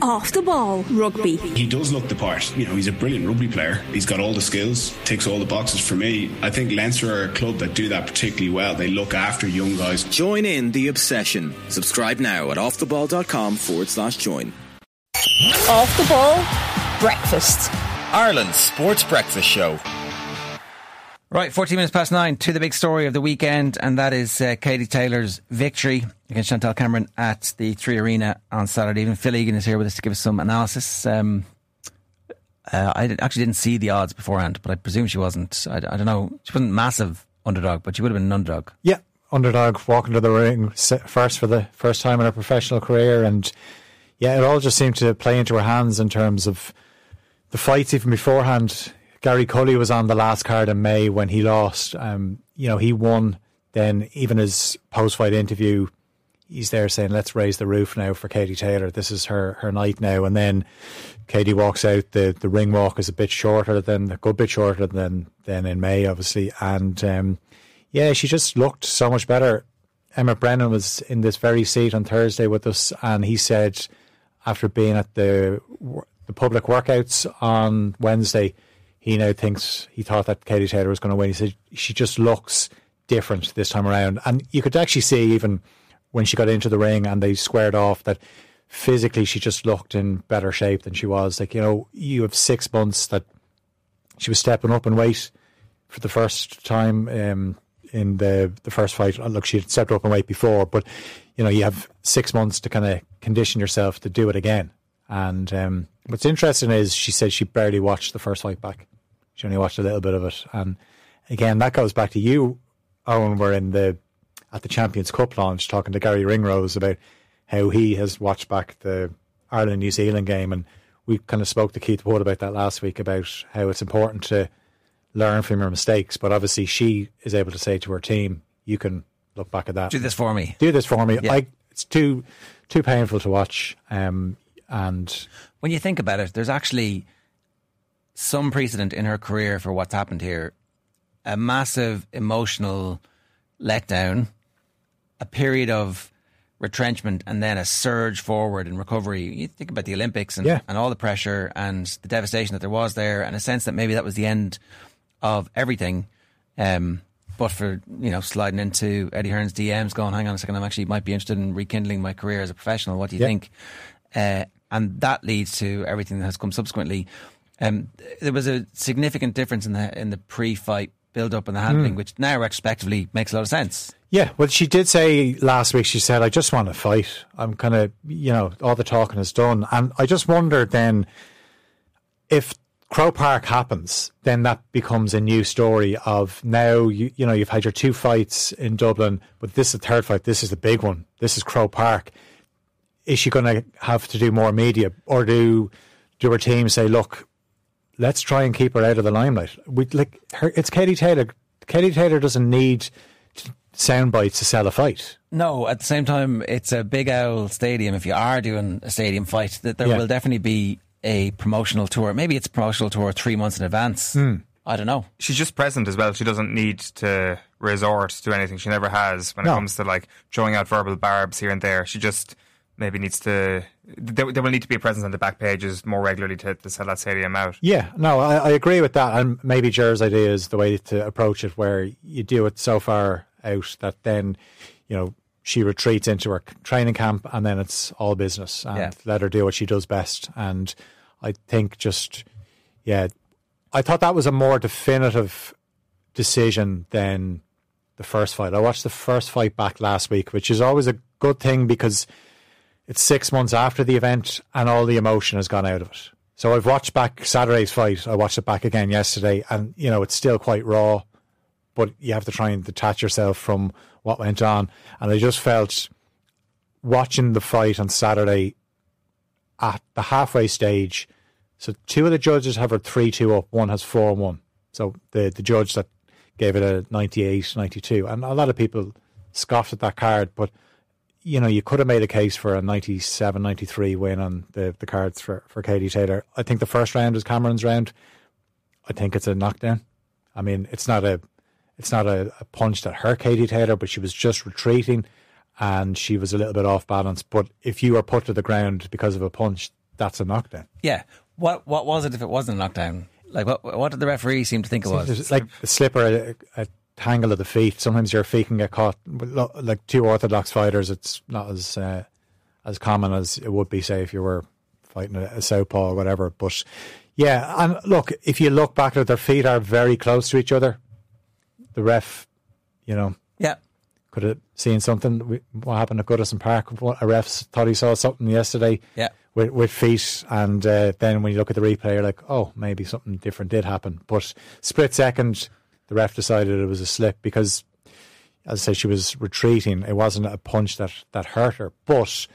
Off the ball rugby. He does look the part. You know, he's a brilliant rugby player. He's got all the skills, ticks all the boxes for me. I think Leinster are a club that do that particularly well. They look after young guys. Join in the obsession. Subscribe now at offtheball.com forward slash join. Off the ball breakfast. Ireland's sports breakfast show. Right, 14 minutes past nine to the big story of the weekend, and that is uh, Katie Taylor's victory against Chantelle Cameron at the Three Arena on Saturday evening. Phil Egan is here with us to give us some analysis. Um, uh, I actually didn't see the odds beforehand, but I presume she wasn't. I, I, don't know. She wasn't massive underdog, but she would have been an underdog. Yeah, underdog walking to the ring first for the first time in her professional career, and yeah, it all just seemed to play into her hands in terms of the fights even beforehand Gary Cully was on the last card in May when he lost. Um, you know, he won. Then even his post-fight interview, he's there saying, "Let's raise the roof now for Katie Taylor. This is her her night now." And then Katie walks out. the The ring walk is a bit shorter than a good bit shorter than than in May, obviously. And um, yeah, she just looked so much better. Emmet Brennan was in this very seat on Thursday with us, and he said after being at the the public workouts on Wednesday he now thinks he thought that Katie Taylor was going to win. He said she just looks different this time around, and you could actually see even when she got into the ring and they squared off that physically she just looked in better shape than she was. Like you know, you have six months that she was stepping up in weight for the first time um, in the the first fight. Look, she had stepped up in weight before, but you know, you have six months to kind of condition yourself to do it again. And um, what's interesting is she said she barely watched the first fight back. She only watched a little bit of it, and again, that goes back to you, Owen. We're in the at the Champions Cup launch talking to Garry Ringrose about how he has watched back the Ireland New Zealand game, and we kind of spoke to Keith Wood about that last week about how it's important to learn from your mistakes. But obviously, she is able to say to her team, "You can look back at that. Do this for me. Do this for me." Yeah. I, it's too too painful to watch. Um, and when you think about it, there's actually some precedent in her career for what's happened here. A massive emotional letdown, a period of retrenchment, and then a surge forward in recovery. You think about the Olympics and, yeah. and all the pressure and the devastation that there was there, and a sense that maybe that was the end of everything. Um, but for you know sliding into Eddie Hearn's DMs, going, "Hang on a second, I'm actually might be interested in rekindling my career as a professional. What do you think?" Uh, and that leads to everything that has come subsequently. Um, there was a significant difference in the in the pre-fight build-up and the handling, mm. which now retrospectively makes a lot of sense. Yeah, well, she did say last week. She said, "I just want to fight. I'm kind of, you know, all the talking is done." And I just wondered then if Croke Park happens, then that becomes a new story of now you you know you've had your two fights in Dublin, but this is the third fight. This is the big one. This is Croke Park. Is she going to have to do more media, or do do her team say, "Look, let's try and keep her out of the limelight. We like her. It's Katie Taylor. Katie Taylor doesn't need sound bites to sell a fight. No, at the same time, it's a big owl stadium. If you are doing a stadium fight, that there yeah. will definitely be a promotional tour. Maybe it's a promotional tour three months in advance. Mm. I don't know. She's just present as well. She doesn't need to resort to anything. She never has when no. it comes to like throwing out verbal barbs here and there. She just maybe needs to there, there, will need to be a presence on the back pages more regularly to, to sell that stadium out. Yeah, no, I, I, agree with that, and maybe Jer's idea is the way to approach it, where you do it so far out that then, you know, she retreats into her training camp, and then it's all business, and yeah. let her do what she does best. And I think just, yeah, I thought that was a more definitive decision than the first fight. I watched the first fight back last week, which is always a good thing because it's six months after the event and all the emotion has gone out of it. So I've watched back Saturday's fight. I watched it back again yesterday, and you know it's still quite raw, but you have to try and detach yourself from what went on. And I just felt watching the fight on Saturday at the halfway stage. So two of the judges have a three-two up. One has four-one. So the the judge that gave it a 98, 92. and a lot of people scoffed at that card, but you know, you could have made a case for a 97, 93 win on the, the cards for, for Katie Taylor. I think the first round is Cameron's round. I think it's a knockdown. I mean, it's not a it's not a, a punch that hurt Katie Taylor, but she was just retreating. and she was a little bit off balance. But if you are put to the ground because of a punch, that's a knockdown. Yeah. What what was it if it wasn't a knockdown? Like what what did the referee seem to think it was? Like a slipper, a, a tangle of the feet. Sometimes your feet can get caught. Like two orthodox fighters, it's not as uh, as common as it would be, say, if you were fighting a, a southpaw or whatever. But yeah, and look, if you look back at their feet are very close to each other. The ref, you know, yeah, could have seen something. What happened at Goodison Park? A ref thought he saw something yesterday. Yeah. With, with feet, and uh, then when you look at the replay, you're like, oh, maybe something different did happen. But split second, the ref decided it was a slip because, as I say, she was retreating. It wasn't a punch that, that hurt her, but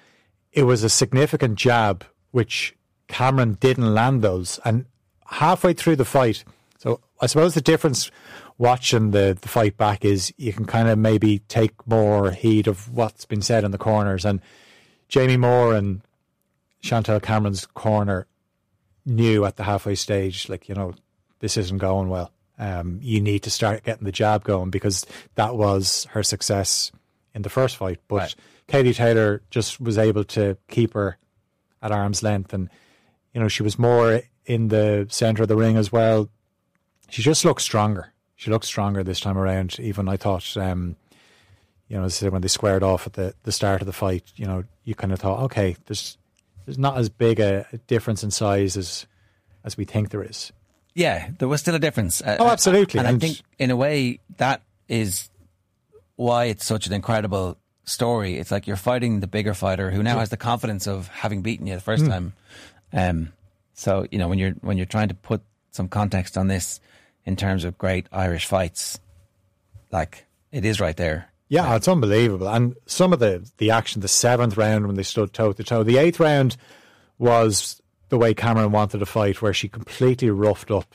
it was a significant jab, which Cameron didn't land those. And halfway through the fight, so I suppose the difference watching the, the fight back is you can kind of maybe take more heed of what's been said in the corners. And Jamie Moore and Chantelle Cameron's corner knew at the halfway stage, like, you know, this isn't going well. Um, you need to start getting the jab going because that was her success in the first fight. But right. Katie Taylor just was able to keep her at arm's length. And, you know, she was more in the centre of the ring as well. She just looked stronger she looked stronger this time around. Even I thought, um, you know, when they squared off at the, the start of the fight, you know, you kind of thought, okay, there's there's not as big a, a difference in size as as we think there is. Yeah, there was still a difference. Uh, oh, absolutely. And, and I think, in a way, that is why it's such an incredible story. It's like you're fighting the bigger fighter who now has the confidence of having beaten you the first mm. time. Um, so you know when you're when you're trying to put some context on this, in terms of great Irish fights. Like it is right there. Yeah, it's unbelievable. And some of the the action, the seventh round when they stood toe to toe, the eighth round was the way Cameron wanted to fight, where she completely roughed up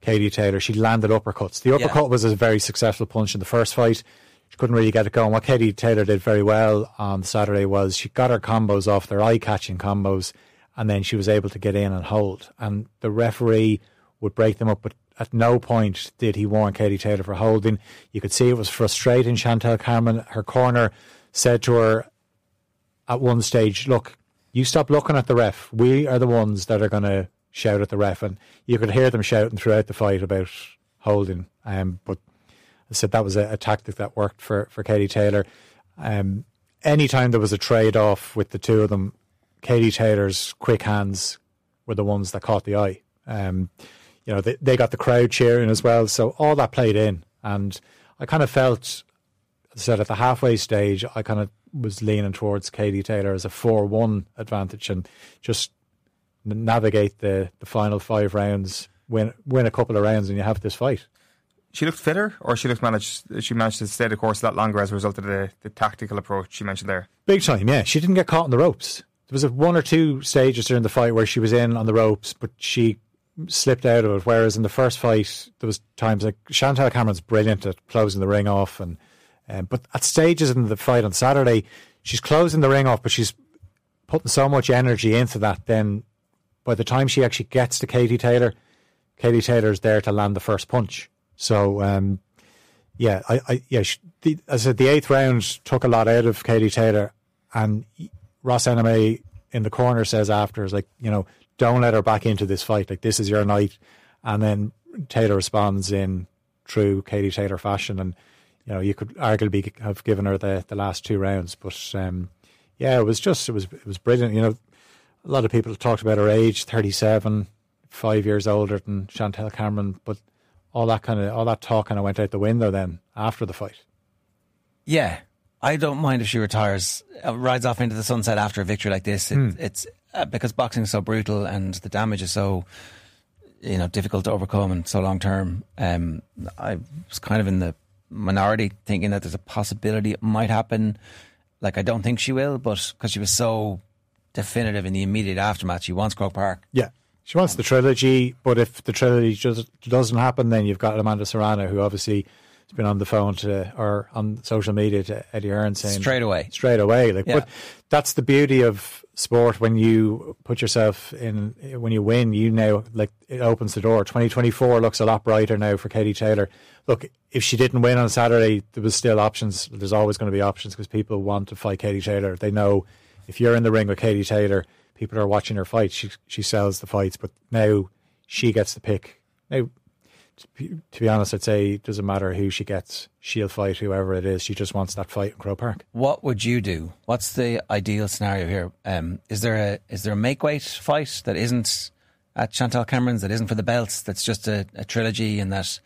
Katie Taylor. She landed uppercuts. The uppercut yeah. was a very successful punch in the first fight. She couldn't really get it going. What Katie Taylor did very well on Saturday was she got her combos off, their eye catching combos, and then she was able to get in and hold. And the referee would break them up, but at no point did he warn Katie Taylor for holding. You could see it was frustrating. Chantelle Cameron, her corner, said to her at one stage, Look, you stop looking at the ref. We are the ones that are going to shout at the ref. And you could hear them shouting throughout the fight about holding. Um, but I said that was a, a, tactic that worked for, for Katie Taylor. Um, anytime there was a trade off with the two of them, Katie Taylor's quick hands were the ones that caught the eye. Um, you know, they, they got the crowd cheering as well. So all that played in. And I kind of felt, said, at the halfway stage, I kind of was leaning towards Katie Taylor as a 4 1 advantage and just navigate the, the final five rounds, win win a couple of rounds, and you have this fight. She looked fitter, or she looked managed. She managed to stay the course a lot longer as a result of the, the tactical approach she mentioned there. Big time, yeah. She didn't get caught in the ropes. There was a one or two stages during the fight where she was in on the ropes, but she slipped out of it. Whereas in the first fight, there was times like Chantelle Cameron's brilliant at closing the ring off, and um, but at stages in the fight on Saturday, she's closing the ring off, but she's putting so much energy into that. Then by the time she actually gets to Katie Taylor, Katie Taylor's there to land the first punch. So um, yeah, I, I yeah, she, the, as I said, the eighth round took a lot out of Katie Taylor, and Ross Enamait in the corner says after is like you know don't let her back into this fight. Like this is your night. And then Taylor responds in true Katie Taylor fashion, and you know you could arguably have given her the, the last two rounds, but um, yeah, it was just it was it was brilliant. You know, a lot of people talked about her age, thirty seven, five years older than Chantelle Cameron, but all that kind of all that talk kind of went out the window then after the fight. Yeah, I don't mind if she retires, uh, rides off into the sunset after a victory like this. It, mm. It's uh, because boxing is so brutal and the damage is so you know difficult to overcome and so long term. Um, I was kind of in the minority thinking that there's a possibility it might happen. Like I don't think she will, but because she was so definitive in the immediate aftermath, she wants Croke Park. Yeah. She wants the trilogy, but if the trilogy just doesn't happen, then you've got Amanda Serrano, who obviously has been on the phone to or on social media to Eddie Hearn saying straight away, straight away. Like, yeah. but that's the beauty of sport when you put yourself in when you win you now like it opens the door. 2024 looks a lot brighter now for Katie Taylor. Look if she didn't win on Saturday there was still options. There's always going to be options because people want to fight Katie Taylor. They know if you're in the ring with Katie Taylor people are watching her fight. She she sells the fights but now she gets the pick. Now to be honest, I'd say it doesn't matter who she gets. She'll fight whoever it is. She just wants that fight in Croke Park. What would you do? What's the ideal scenario here? Um, is there a is there a make weight fight that isn't at Chantelle Cameron's that isn't for the belts? That's just a, a trilogy and that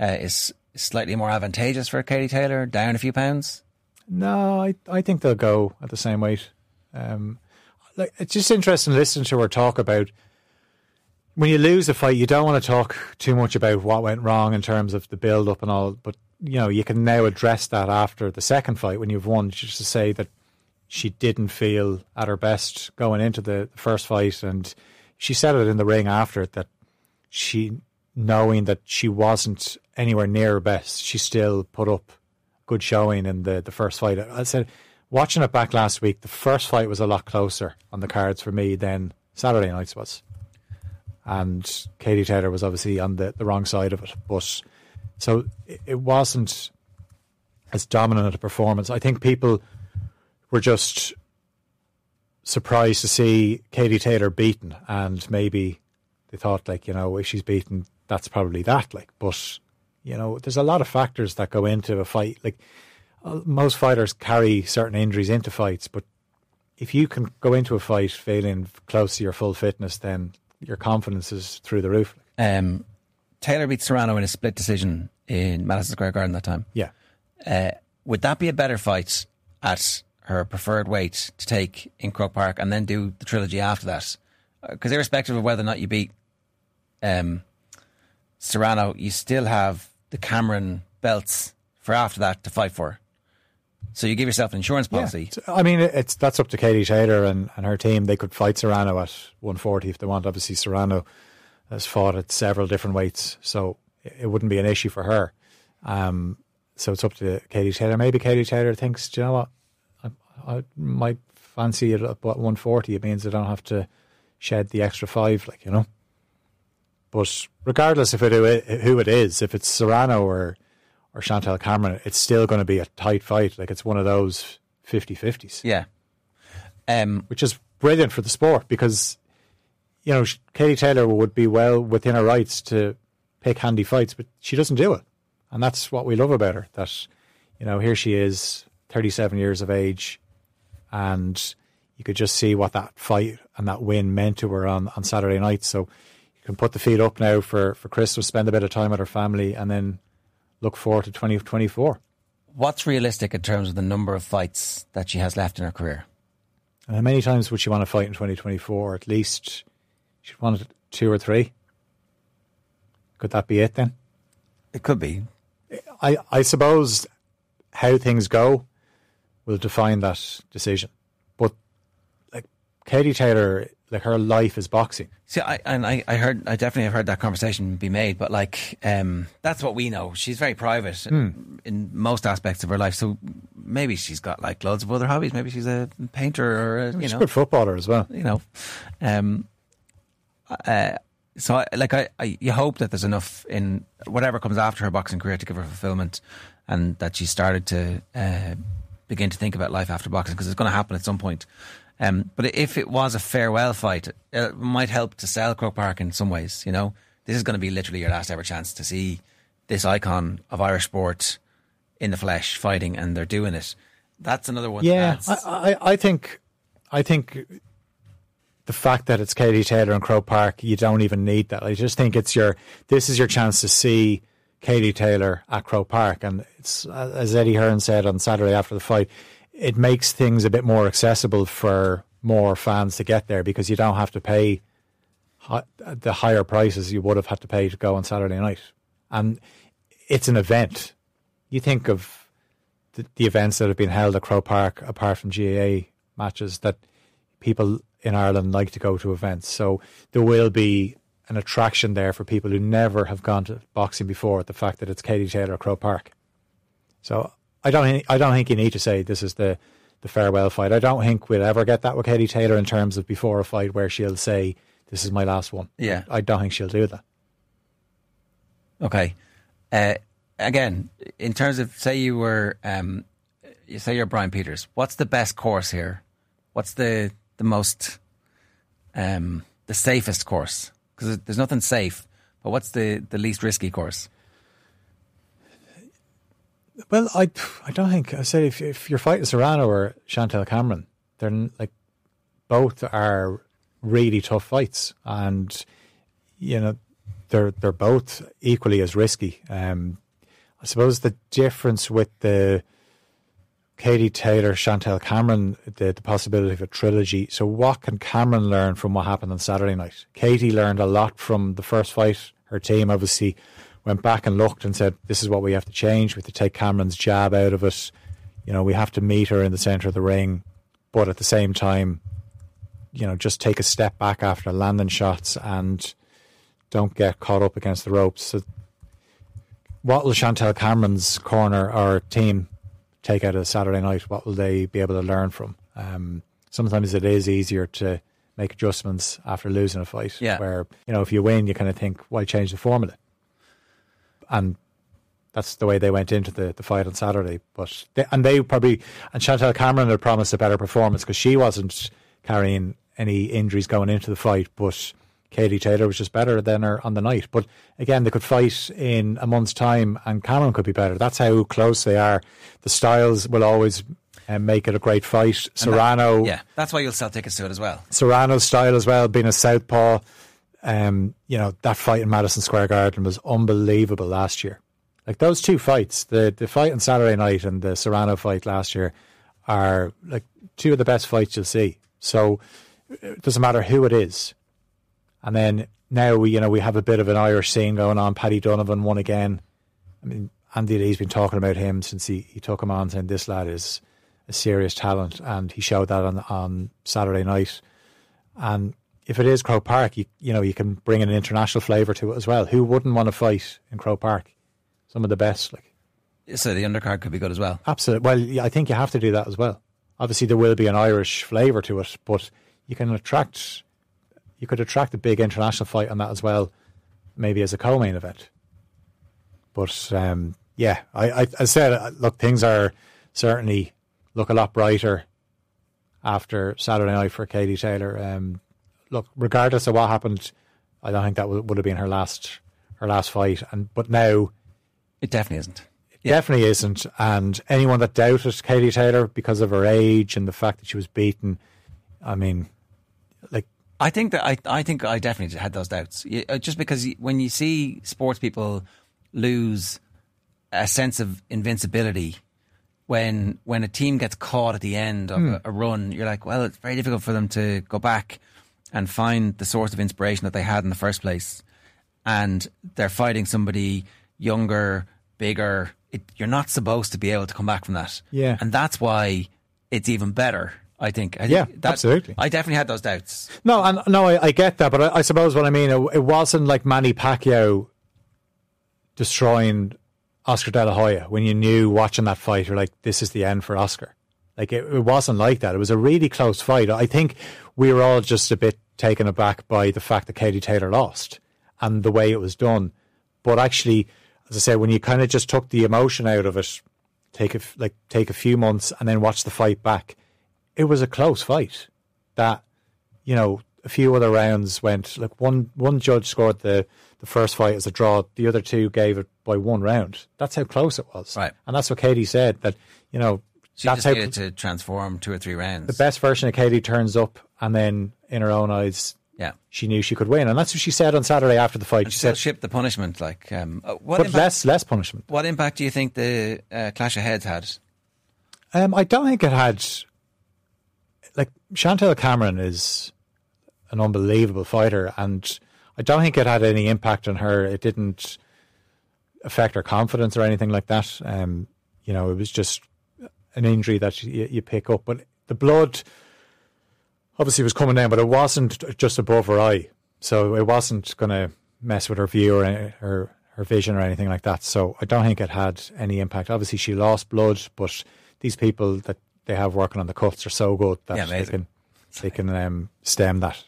uh, is slightly more advantageous for Katie Taylor, down a few pounds. No, I I think they'll go at the same weight. Um, like it's just interesting listening to her talk about when you lose a fight, you don't want to talk too much about what went wrong in terms of the build up and all, but you know, you can now address that after the second fight when you've won, just to say that she didn't feel at her best going into the, first fight. And she said it in the ring after it that she, knowing that she wasn't anywhere near her best, she still put up good showing in the, the first fight. I said, watching it back last week, the first fight was a lot closer on the cards for me than Saturday night's was and Katie Taylor was obviously on the, the wrong side of it. But so it, wasn't as dominant a performance. I think people were just surprised to see Katie Taylor beaten, and maybe they thought like you know if she's beaten, that's probably that. Like, but you know, there's a lot of factors that go into a fight. Like uh, most fighters carry certain injuries into fights, but if you can go into a fight feeling close to your full fitness, then your confidence is through the roof. Um, Taylor beat Serrano in a split decision in Madison Square Garden that time. Yeah. Uh, would that be a better fight at her preferred weight to take in Croke Park and then do the trilogy after that? Because uh, irrespective of whether or not you beat um, Serrano, you still have the Cameron belts for after that to fight for. So you give yourself an insurance policy. Yeah. I mean, it's that's up to Katie Taylor and, and her team. They could fight Serrano at 140 if they want. Obviously, Serrano has fought at several different weights, so it wouldn't be an issue for her. Um, so it's up to Katie Taylor. Maybe Katie Taylor thinks, do you know what, I, I might fancy it at 140. It means I don't have to shed the extra five, like you know. But regardless of it, who it is, if it's Serrano or or Chantelle Cameron, it's still going to be a tight fight. Like it's one of those 50 50s. Yeah. Um, Which is brilliant for the sport because, you know, Katie Taylor would be well within her rights to pick handy fights, but she doesn't do it. And that's what we love about her. That, you know, here she is, 37 years of age, and you could just see what that fight and that win meant to her on, on Saturday night. So you can put the feet up now for, for Christmas, spend a bit of time with her family, and then look forward to 2024. What's realistic in terms of the number of fights that she has left in her career? And how many times would she want to fight in 2024? At least she'd want two or three. Could that be it then? It could be. I, I suppose how things go will define that decision. But like Katie Taylor like her life is boxing. See, I and I, I heard I definitely have heard that conversation be made, but like um, that's what we know. She's very private mm. in, most aspects of her life. So maybe she's got like loads of other hobbies. Maybe she's a painter or a, you she's know, a good footballer as well. You know, um, uh, so I, like I, I, you hope that there's enough in whatever comes after her boxing career to give her fulfillment, and that she started to uh, begin to think about life after boxing because it's going to happen at some point. Um, but if it was a farewell fight, it might help to sell Croke Park in some ways. You know, this is going to be literally your last ever chance to see this icon of Irish sport in the flesh fighting, and they're doing it. That's another one. Yeah, I, I, I think, I think the fact that it's Katie Taylor and Croke Park, you don't even need that. I just think it's your. This is your chance to see Katie Taylor at Croke Park, and it's as Eddie Hearn said on Saturday after the fight it makes things a bit more accessible for more fans to get there because you don't have to pay the higher prices you would have had to pay to go on Saturday night. And it's an event. You think of the, the events that have been held at Croke Park, apart from GAA matches, that people in Ireland like to go to events. So there will be an attraction there for people who never have gone to boxing before. The fact that it's Katie Taylor Croke Park. So I don't. I don't think you need to say this is the the farewell fight. I don't think we'll ever get that with Katie Taylor in terms of before a fight where she'll say, "This is my last one." Yeah. I don't think she'll do that. Okay. Uh, again, in terms of say you were, um, you say you're Brian Peters. What's the best course here? What's the the most, um, the safest course? Because there's nothing safe, but what's the the least risky course? Well, I I don't think I say if if you're fighting Serrano or Chantelle Cameron, they're like both are really tough fights, and you know they're they're both equally as risky. Um, I suppose the difference with the Katie Taylor, Chantelle Cameron, the, the possibility of a trilogy. So, what can Cameron learn from what happened on Saturday night? Katie learned a lot from the first fight. Her team obviously went back and looked and said, "This is what we have to change. We have to take Cameron's jab out of it. You know, we have to meet her in the center of the ring, but at the same time, you know, just take a step back after landing shots and don't get caught up against the ropes." So, what will Chantelle Cameron's corner or team take out of Saturday night? What will they be able to learn from? Um, sometimes it is easier to make adjustments after losing a fight. Yeah. Where you know if you win, you kind of think, why change the formula? And that's the way they went into the, the fight on Saturday. But they, and they probably and Chantelle Cameron had promised a better performance because she wasn't carrying any injuries going into the fight, but. Katie Taylor was just better than her on the night. But again, they could fight in a month's time and Cameron could be better. That's how close they are. The styles will always um, make it a great fight. Serrano, Yeah, that's why you'll sell tickets to it as well. Serrano's style as well, being a southpaw. Um, you know that fight in Madison Square Garden was unbelievable last year. Like those two fights, the the fight on Saturday night and the Serrano fight last year, are like two of the best fights you'll see. So it doesn't matter who it is. And then now we, you know, we have a bit of an Irish scene going on. Paddy Donovan won again. I mean, Andy Lee's been talking about him since he, he took him on, saying this lad is a serious talent, and he showed that on on Saturday night. And if it is Croke Park, you you know you can bring an international flavour to it as well. Who wouldn't want to fight in Croke Park? Some of the best, like So the undercard could be good as well. absolutely. Well, yeah, I think you have to do that as well. Obviously, there will be an Irish flavour to it, but you can attract you could attract a big international fight on that as well, maybe as a co-main event. But um, yeah, I, I, I said, uh, look, things are certainly look a lot brighter after Saturday night for Katie Taylor. Um, look, regardless of what happened, I don't think that would, would have been her last her last fight. And but now It definitely isn't. it definitely isn't. And anyone that doubted Katie Taylor because of her age and the fact that she was beaten, I mean, like I think that I, I think I definitely had those doubts. Uh, Just because when you see sports people lose a sense of invincibility when when a team gets caught at the end of a, a run, you're like, well, it's very difficult for them to go back and find the source of inspiration that they had in the first place. And they're fighting somebody younger, bigger. It, you're not supposed to be able to come back from that. Yeah. and that's why it's even better. I think. I think Yeah, that- absolutely. I definitely had those doubts. No, and no, I, I get that, but I, I suppose what I mean, it, it wasn't like Manny Pacquiao destroying Oscar De La Hoya when you knew watching that fight, you're like, this is the end for Oscar. Like it, it wasn't like that. It was a really close fight. I think we were all just a bit taken aback by the fact that Katie Taylor lost and the way it was done. But actually, as I said, when you kind of just took the emotion out of it, take a, like take a few months and then watch the fight back, it was a close fight. That you know, a few other rounds went like one one judge scored the the first fight as a draw, the other two gave it by one round. That's how close it was. Right. And that's what Katie said that, you know, She that's just how to transform two or three rounds. the best version of Katie turns up and then in her own eyes yeah. she knew she could win. And that's what she said on Saturday after the fight. She said ship the punishment. Like, um, uh, what but impact, less less punishment. what impact do you think the uh, clash of heads had? Um, I don't think it had like Chantelle Cameron is an unbelievable fighter, and I don't think it had any impact on her. It didn't affect her confidence or anything like that. Um, you know, it was just an injury that you, you pick up, but the blood obviously was coming down, but it wasn't just above her eye, so it wasn't going to mess with her view or her her vision or anything like that. So I don't think it had any impact. Obviously, she lost blood, but these people that they have working on the cuts are so good that Yeah, they can they can um, stem that.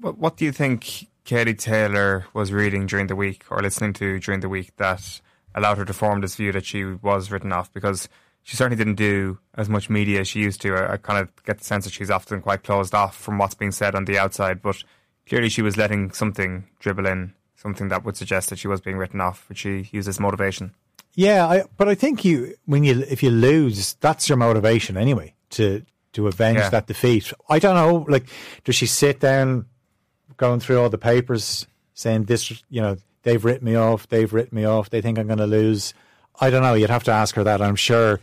What, what do you think Katie Taylor was reading during the week or listening to during the week that allowed her to form this view that she was written off? Because she certainly didn't do as much media as she used to. I, I kind of get the sense that she's often quite closed off from what's being said on the outside, but clearly she was letting something dribble in, something that would suggest that she was being written off, which she used as motivation. Yeah, I, but I think you when you if you lose, that's your motivation anyway to to avenge Yeah. that defeat. I don't know, like does she sit down going through all the papers saying this, you know, they've written me off, they've written me off, they think I'm going to lose. I don't know. You'd have to ask her that. I'm sure.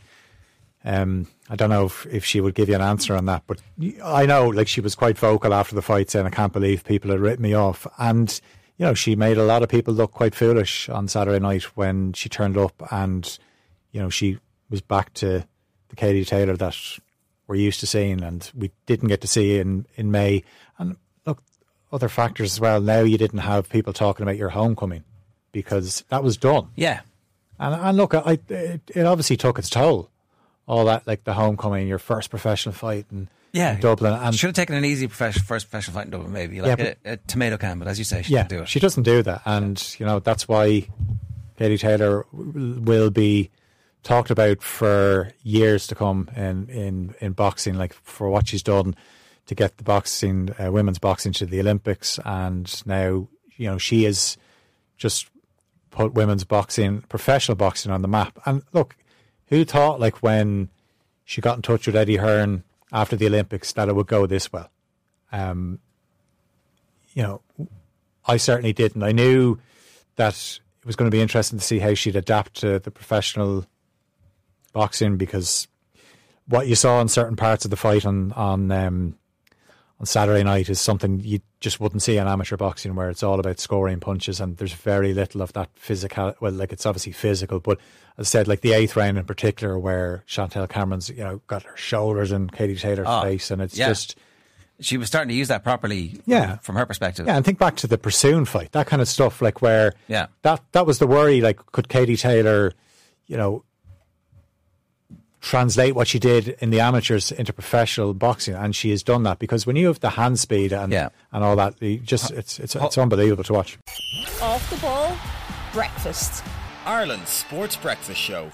Um, I don't know if, if she would give you an answer on that, but I know like she was quite vocal after the fight, saying I can't believe people had written me off, and you know she made a lot of people look quite foolish on Saturday night when she turned up, and you know she was back to the Katie Taylor that we're used to seeing, and we didn't get to see in in May. And look, other factors as well. Now you didn't have people talking about your homecoming because that was done. Yeah. And, and look, I, it, it obviously took its toll. All that, like the homecoming, your first professional fight in, Yeah. in Dublin. And should have taken an easy profession, first professional fight in Dublin, maybe. Like Yeah, a, a tomato can, but as you say, she yeah, didn't do it. she doesn't do that. And, you know, that's why Katie Taylor will be talked about for years to come in, in, in boxing, like for what she's done to get the boxing, uh, women's boxing to the Olympics. And now, you know, she is just put women's boxing, professional boxing on the map. And look, who thought, like, when she got in touch with Eddie Hearn after the Olympics, that it would go this well? Um, you know, I certainly didn't. I knew that it was going to be interesting to see how she'd adapt to the professional boxing because what you saw in certain parts of the fight on on um, on Saturday night is something you just wouldn't see in amateur boxing, where it's all about scoring punches, and there's very little of that physical. Well, like it's obviously physical, but as I said, like the eighth round in particular, where Chantelle Cameron's you know got her shoulders in Katie Taylor's Oh, face, and it's yeah. just She was starting to use that properly Yeah. from her perspective. yeah. And think back to the Persoon fight, that kind of stuff, like where Yeah. that that was the worry. Like, could Katie Taylor, you know, translate what she did in the amateurs into professional boxing? And she has done that because when you have the hand speed and Yeah. and all that, you just it's it's it's unbelievable to watch. Off the ball, breakfast. Ireland's Sports Breakfast Show